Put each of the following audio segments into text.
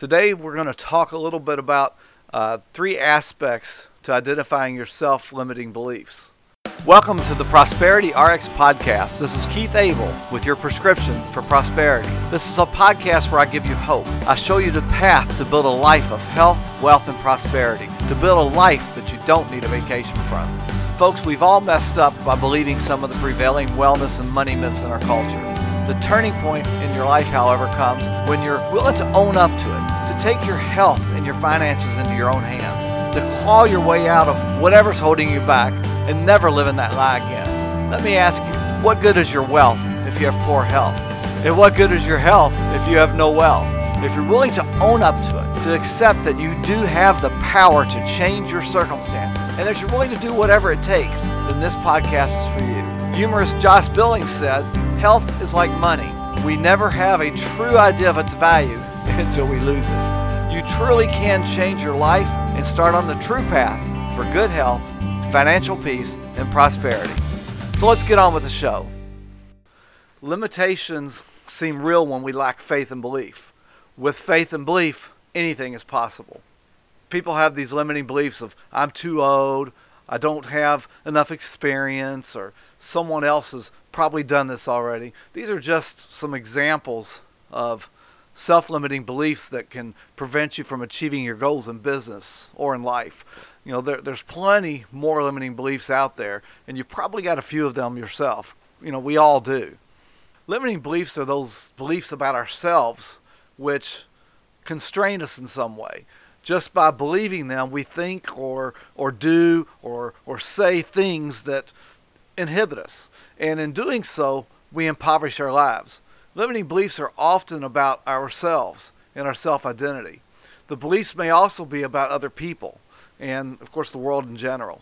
Today, we're going to talk a little bit about uh, three aspects to identifying your self limiting beliefs. Welcome to the Prosperity RX podcast. This is Keith Abel with your prescription for prosperity. This is a podcast where I give you hope. I show you the path to build a life of health, wealth, and prosperity, to build a life that you don't need a vacation from. Folks, we've all messed up by believing some of the prevailing wellness and money myths in our culture. The turning point in your life, however, comes when you're willing to own up to it take your health and your finances into your own hands, to claw your way out of whatever's holding you back and never live in that lie again. Let me ask you, what good is your wealth if you have poor health? And what good is your health if you have no wealth? If you're willing to own up to it, to accept that you do have the power to change your circumstances, and that you're willing to do whatever it takes, then this podcast is for you. Humorist Josh Billings said, Health is like money. We never have a true idea of its value until we lose it. Truly can change your life and start on the true path for good health, financial peace, and prosperity. So let's get on with the show. Limitations seem real when we lack faith and belief. With faith and belief, anything is possible. People have these limiting beliefs of, I'm too old, I don't have enough experience, or someone else has probably done this already. These are just some examples of self limiting beliefs that can prevent you from achieving your goals in business or in life. You know, there, there's plenty more limiting beliefs out there, and you probably got a few of them yourself. You know, we all do. Limiting beliefs are those beliefs about ourselves which constrain us in some way. Just by believing them, we think or or do or or say things that inhibit us. And in doing so, we impoverish our lives. Limiting beliefs are often about ourselves and our self identity. The beliefs may also be about other people and, of course, the world in general.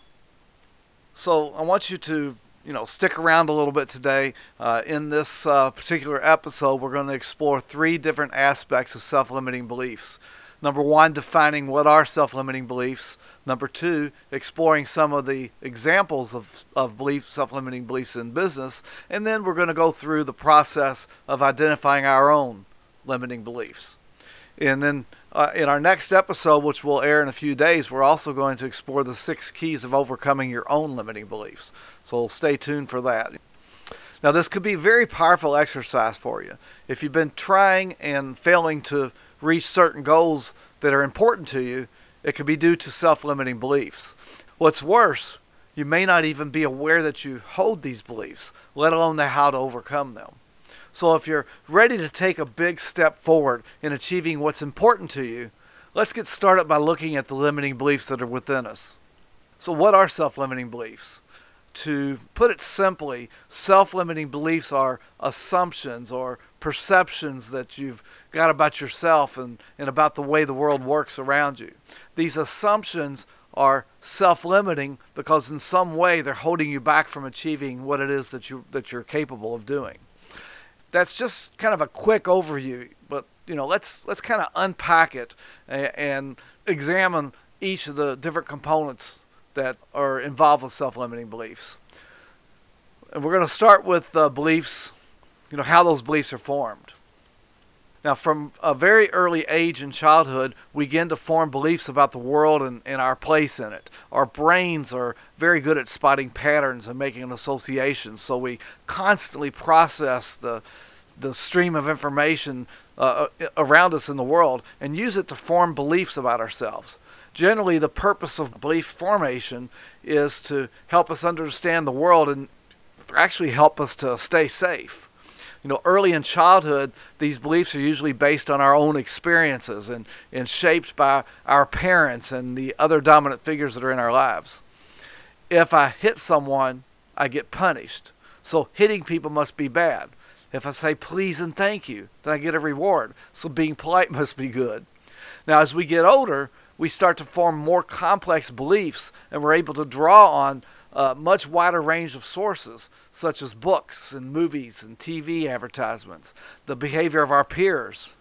So I want you to, you know, stick around a little bit today. Uh, in this uh, particular episode, we're going to explore three different aspects of self limiting beliefs. Number one, defining what are self limiting beliefs. Number two, exploring some of the examples of, of belief, self limiting beliefs in business. And then we're going to go through the process of identifying our own limiting beliefs. And then uh, in our next episode, which will air in a few days, we're also going to explore the six keys of overcoming your own limiting beliefs. So stay tuned for that. Now, this could be a very powerful exercise for you. If you've been trying and failing to reach certain goals that are important to you, it could be due to self limiting beliefs. What's worse, you may not even be aware that you hold these beliefs, let alone how to overcome them. So, if you're ready to take a big step forward in achieving what's important to you, let's get started by looking at the limiting beliefs that are within us. So, what are self limiting beliefs? To put it simply, self limiting beliefs are assumptions or perceptions that you've got about yourself and, and about the way the world works around you. These assumptions are self-limiting because in some way they're holding you back from achieving what it is that you that you're capable of doing. That's just kind of a quick overview, but you know, let's let's kind of unpack it and, examine each of the different components that are involved with self-limiting beliefs. And we're going to start with uh, beliefs you know, how those beliefs are formed. Now, from a very early age in childhood, we begin to form beliefs about the world and, and our place in it. Our brains are very good at spotting patterns and making associations, so we constantly process the, the stream of information uh, uh around us in the world and use it to form beliefs about ourselves. Generally, the purpose of belief formation is to help us understand the world and actually help us to stay safe you know, early in childhood, these beliefs are usually based on our own experiences and, and shaped by our parents and the other dominant figures that are in our lives. If I hit someone, I get punished. So hitting people must be bad. If I say please and thank you, then I get a reward. So being polite must be good. Now, as we get older, we start to form more complex beliefs and we're able to draw on a much wider range of sources, such as books and movies and TV advertisements, the behavior of our peers.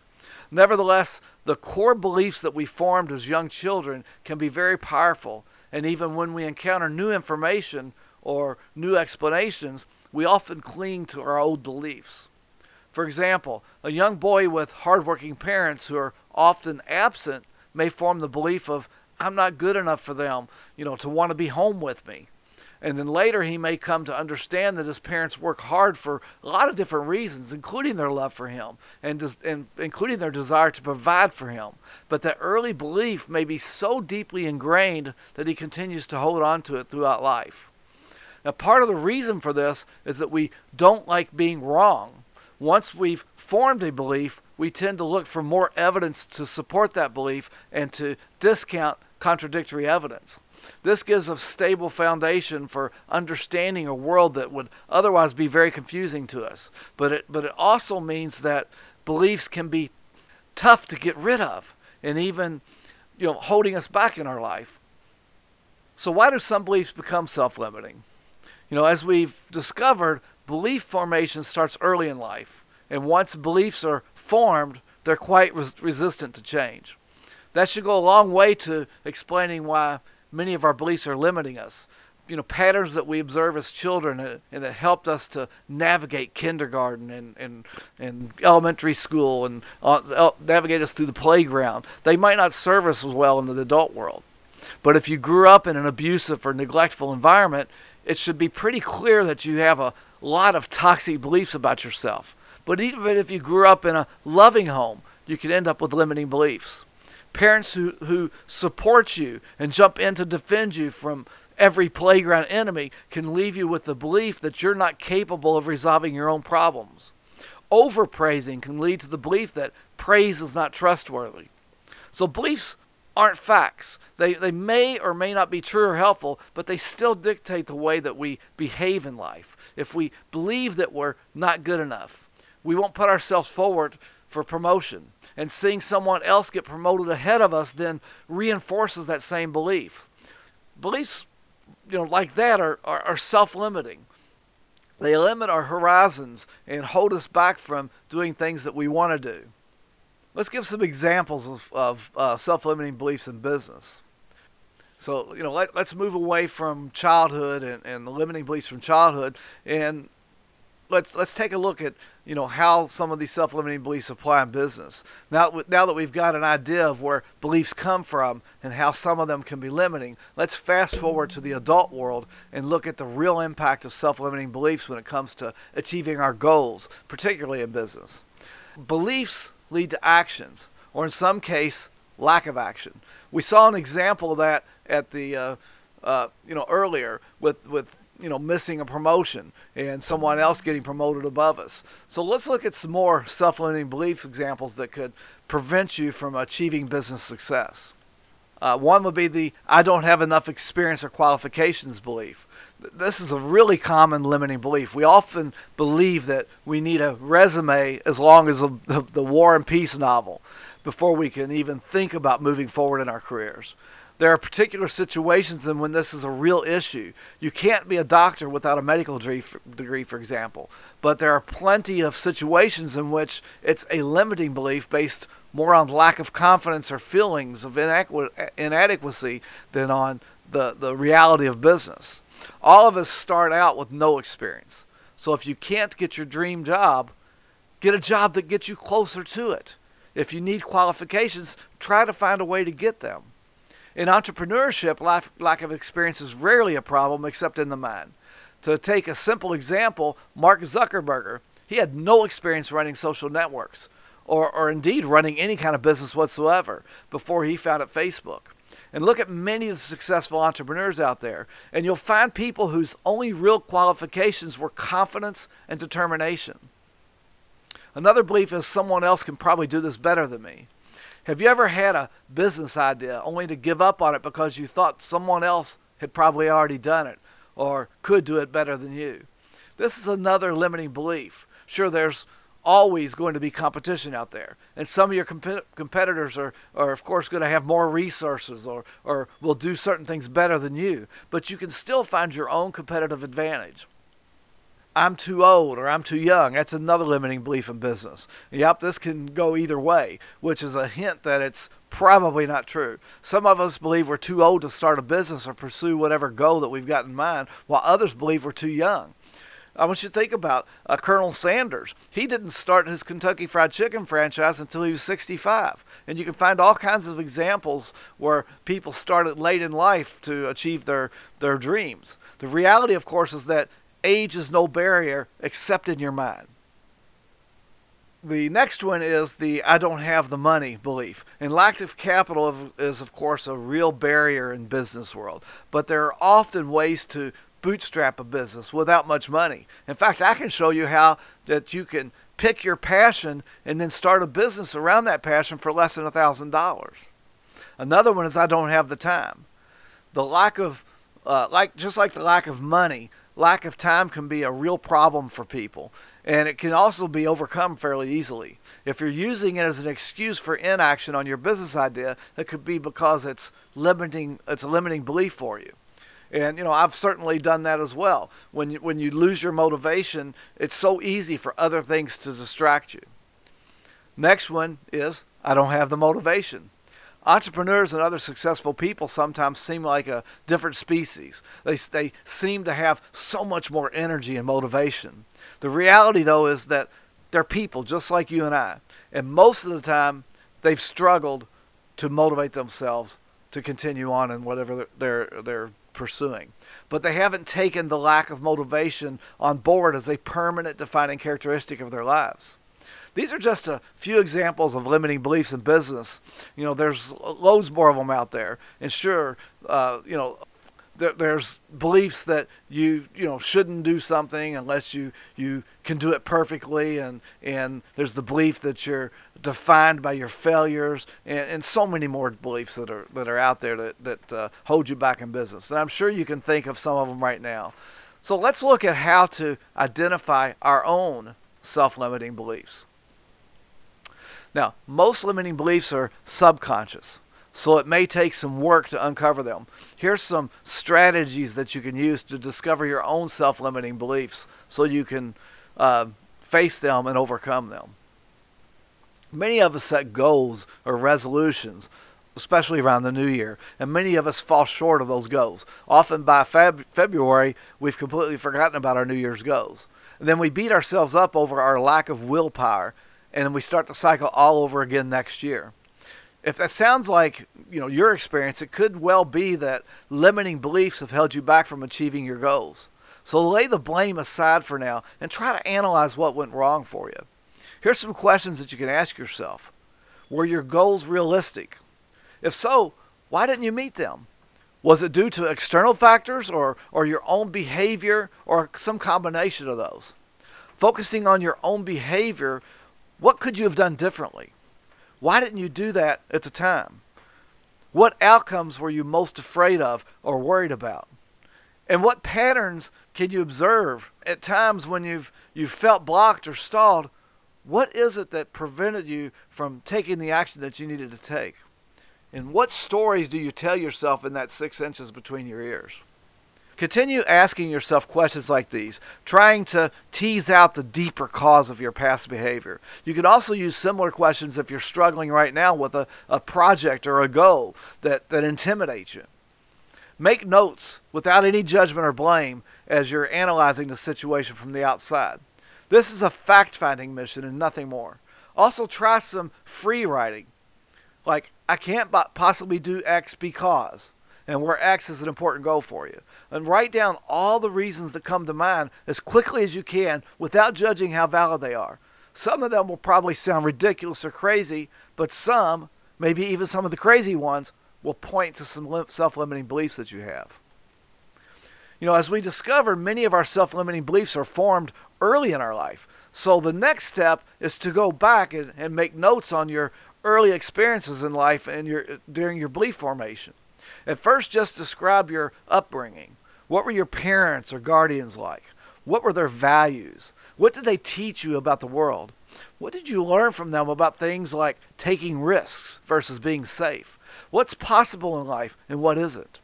Nevertheless, the core beliefs that we formed as young children can be very powerful, and even when we encounter new information or new explanations, we often cling to our old beliefs. For example, a young boy with hardworking parents who are often absent may form the belief of, I'm not good enough for them, you know, to want to be home with me. And then later he may come to understand that his parents work hard for a lot of different reasons, including their love for him and, des- and including their desire to provide for him. But that early belief may be so deeply ingrained that he continues to hold on to it throughout life. Now, part of the reason for this is that we don't like being wrong. Once we've formed a belief, we tend to look for more evidence to support that belief and to discount contradictory evidence. This gives a stable foundation for understanding a world that would otherwise be very confusing to us. But it, but it also means that beliefs can be tough to get rid of and even you know holding us back in our life. So why do some beliefs become self-limiting? You know, as we've discovered, belief formation starts early in life, and once beliefs are formed, they're quite res- resistant to change. That should go a long way to explaining why many of our beliefs are limiting us. You know, patterns that we observe as children and, and that helped us to navigate kindergarten and, and, and elementary school and uh, navigate us through the playground. They might not serve us as well in the adult world. But if you grew up in an abusive or neglectful environment, it should be pretty clear that you have a lot of toxic beliefs about yourself. But even if you grew up in a loving home, you could end up with limiting beliefs parents who, who support you and jump in to defend you from every playground enemy can leave you with the belief that you're not capable of resolving your own problems. Overpraising can lead to the belief that praise is not trustworthy. So beliefs aren't facts. They, they may or may not be true or helpful, but they still dictate the way that we behave in life. If we believe that we're not good enough, we won't put ourselves forward for promotion and seeing someone else get promoted ahead of us then reinforces that same belief. Beliefs, you know, like that are, are, are self-limiting. They limit our horizons and hold us back from doing things that we want to do. Let's give some examples of, of uh, self-limiting beliefs in business. So, you know, let, us move away from childhood and, and the limiting beliefs from childhood and let's let's take a look at you know how some of these self-limiting beliefs apply in business. Now, now that we've got an idea of where beliefs come from and how some of them can be limiting, let's fast forward to the adult world and look at the real impact of self-limiting beliefs when it comes to achieving our goals, particularly in business. Beliefs lead to actions, or in some case, lack of action. We saw an example of that at the uh, uh, you know earlier with with you know missing a promotion and someone else getting promoted above us. So let's look at some more self-limiting belief examples that could prevent you from achieving business success. Uh, one would be the I don't have enough experience or qualifications belief. This is a really common limiting belief. We often believe that we need a resume as long as the, the War and Peace novel before we can even think about moving forward in our careers. There are particular situations in when this is a real issue. You can't be a doctor without a medical degree, for example. But there are plenty of situations in which it's a limiting belief based more on lack of confidence or feelings of inadequacy than on the, the reality of business. All of us start out with no experience. So if you can't get your dream job, get a job that gets you closer to it. If you need qualifications, try to find a way to get them. In entrepreneurship, lack, of experience is rarely a problem except in the mind. To take a simple example, Mark Zuckerberg, he had no experience running social networks or, or indeed running any kind of business whatsoever before he founded Facebook. And look at many of the successful entrepreneurs out there, and you'll find people whose only real qualifications were confidence and determination. Another belief is someone else can probably do this better than me. Have you ever had a business idea only to give up on it because you thought someone else had probably already done it or could do it better than you? This is another limiting belief. Sure, there's always going to be competition out there. And some of your comp- competitors are, are, of course, going to have more resources or, or will do certain things better than you. But you can still find your own competitive advantage. I'm too old or I'm too young. That's another limiting belief in business. Yep, this can go either way, which is a hint that it's probably not true. Some of us believe we're too old to start a business or pursue whatever goal that we've got in mind, while others believe we're too young. I want you to think about uh, Colonel Sanders. He didn't start his Kentucky Fried Chicken franchise until he was 65. And you can find all kinds of examples where people started late in life to achieve their, their dreams. The reality, of course, is that age is no barrier except in your mind. The next one is the I don't have the money belief. And lack of capital is, of course, a real barrier in business world. But there are often ways to bootstrap a business without much money. In fact, I can show you how that you can pick your passion and then start a business around that passion for less than a thousand dollars. Another one is I don't have the time. The lack of, uh, like just like the lack of money, lack of time can be a real problem for people, and it can also be overcome fairly easily. If you're using it as an excuse for inaction on your business idea, it could be because it's limiting, it's a limiting belief for you. And you know, I've certainly done that as well. When you, when you lose your motivation, it's so easy for other things to distract you. Next one is I don't have the motivation. Entrepreneurs and other successful people sometimes seem like a different species. They, they seem to have so much more energy and motivation. The reality, though, is that they're people just like you and I. And most of the time, they've struggled to motivate themselves to continue on in whatever they're, they're, they're pursuing. But they haven't taken the lack of motivation on board as a permanent defining characteristic of their lives. These are just a few examples of limiting beliefs in business. You know, there's loads more of them out there. And sure, uh, you know, there's beliefs that you you know shouldn't do something unless you you can do it perfectly and and there's the belief that you're defined by your failures and, and so many more beliefs that are that are out there that that uh, hold you back in business and I'm sure you can think of some of them right now so let's look at how to identify our own self-limiting beliefs now most limiting beliefs are subconscious so it may take some work to uncover them. Here's some strategies that you can use to discover your own self limiting beliefs so you can uh, face them and overcome them. Many of us set goals or resolutions, especially around the new year, and many of us fall short of those goals. Often by Feb- February, we've completely forgotten about our New Year's goals. And then we beat ourselves up over our lack of willpower, and then we start the cycle all over again next year if that sounds like you know your experience, it could well be that limiting beliefs have held you back from achieving your goals. So lay the blame aside for now and try to analyze what went wrong for you. Here's some questions that you can ask yourself. Were your goals realistic? If so, why didn't you meet them? Was it due to external factors or, or your own behavior or some combination of those? Focusing on your own behavior, what could you have done differently? Why didn't you do that at the time? What outcomes were you most afraid of or worried about? And what patterns can you observe at times when you've you've felt blocked or stalled? What is it that prevented you from taking the action that you needed to take? And what stories do you tell yourself in that six inches between your ears? Continue asking yourself questions like these, trying to tease out the deeper cause of your past behavior. You can also use similar questions if you're struggling right now with a, a project or a goal that, that intimidates you. Make notes without any judgment or blame as you're analyzing the situation from the outside. This is a fact finding mission and nothing more. Also, try some free writing. Like, I can't possibly do X because and where X is an important goal for you. And write down all the reasons that come to mind as quickly as you can without judging how valid they are. Some of them will probably sound ridiculous or crazy, but some, maybe even some of the crazy ones, will point to some self limiting beliefs that you have. You know, as we discovered, many of our self limiting beliefs are formed early in our life. So the next step is to go back and, and make notes on your early experiences in life and your during your belief formation. At first, just describe your upbringing. What were your parents or guardians like? What were their values? What did they teach you about the world? What did you learn from them about things like taking risks versus being safe? What's possible in life and what isn't?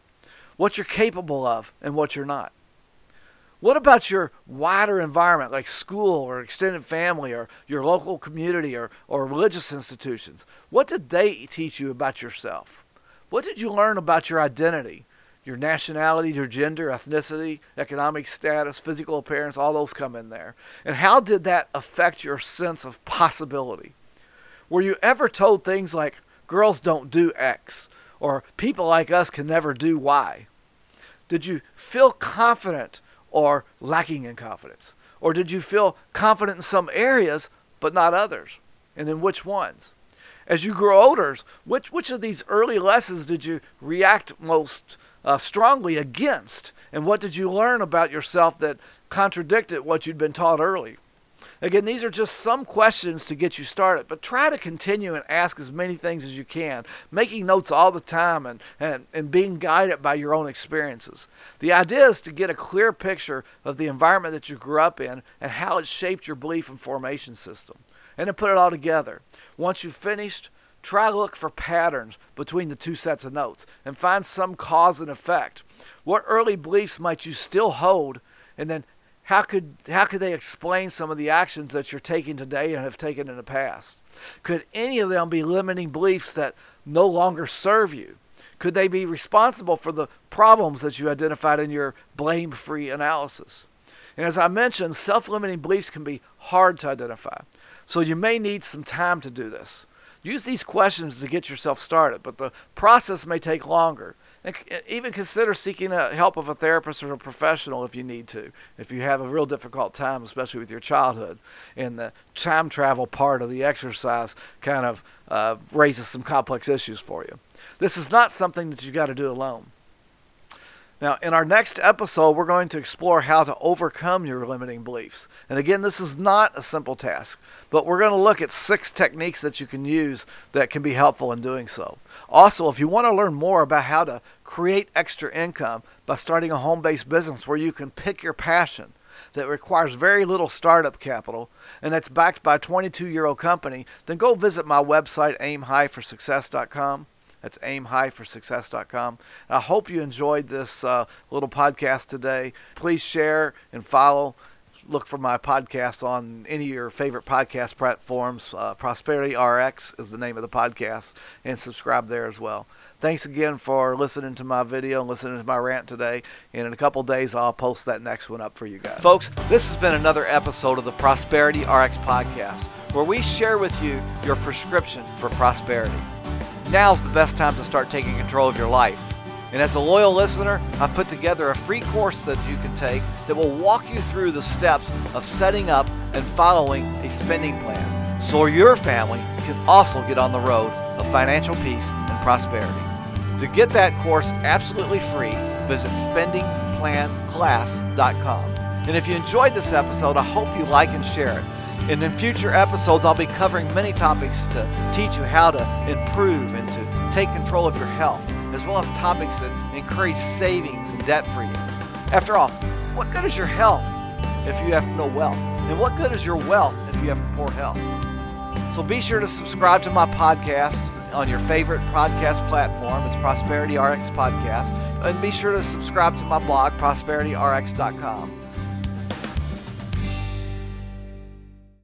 What you're capable of and what you're not? What about your wider environment, like school or extended family or your local community or, or religious institutions? What did they teach you about yourself? What did you learn about your identity, your nationality, your gender, ethnicity, economic status, physical appearance, all those come in there. And how did that affect your sense of possibility? Were you ever told things like, girls don't do X, or people like us can never do Y? Did you feel confident or lacking in confidence? Or did you feel confident in some areas but not others? And in which ones? As you grow older, which, which of these early lessons did you react most uh, strongly against? And what did you learn about yourself that contradicted what you'd been taught early? Again, these are just some questions to get you started, but try to continue and ask as many things as you can, making notes all the time and, and, and being guided by your own experiences. The idea is to get a clear picture of the environment that you grew up in and how it shaped your belief and formation system, and then put it all together. Once you've finished, try to look for patterns between the two sets of notes and find some cause and effect. What early beliefs might you still hold? And then how could how could they explain some of the actions that you're taking today and have taken in the past? Could any of them be limiting beliefs that no longer serve you? Could they be responsible for the problems that you identified in your blame-free analysis? And as I mentioned, self-limiting beliefs can be hard to identify. So you may need some time to do this. Use these questions to get yourself started, but the process may take longer. And even consider seeking the help of a therapist or a professional if you need to, if you have a real difficult time, especially with your childhood. And the time travel part of the exercise kind of uh, raises some complex issues for you. This is not something that you got to do alone. Now, in our next episode, we're going to explore how to overcome your limiting beliefs. And again, this is not a simple task, but we're going to look at six techniques that you can use that can be helpful in doing so. Also, if you want to learn more about how to create extra income by starting a home based business where you can pick your passion, that requires very little startup capital and that's backed by a 22 year old company, then go visit my website, aimhighforsuccess.com. That's aimhighforsuccess.com. I hope you enjoyed this uh, little podcast today. Please share and follow. Look for my podcast on any of your favorite podcast platforms. Uh, Prosperity RX is the name of the podcast, and subscribe there as well. Thanks again for listening to my video and listening to my rant today. And in a couple days, I'll post that next one up for you guys. Folks, this has been another episode of the Prosperity RX podcast, where we share with you your prescription for prosperity now's the best time to start taking control of your life. And as a loyal listener, I've put together a free course that you can take that will walk you through the steps of setting up and following a spending plan so your family can also get on the road of financial peace and prosperity. To get that course absolutely free, visit spendingplanclass.com. And if you enjoyed this episode, I hope you like and share it. And in future episodes, I'll be covering many topics to teach you how to improve and to take control of your health, as well as topics that encourage savings and debt freedom. After all, what good is your health if you have no wealth? And what good is your wealth if you have poor health? So be sure to subscribe to my podcast on your favorite podcast platform. It's Prosperity RX Podcast. And be sure to subscribe to my blog, prosperityrx.com.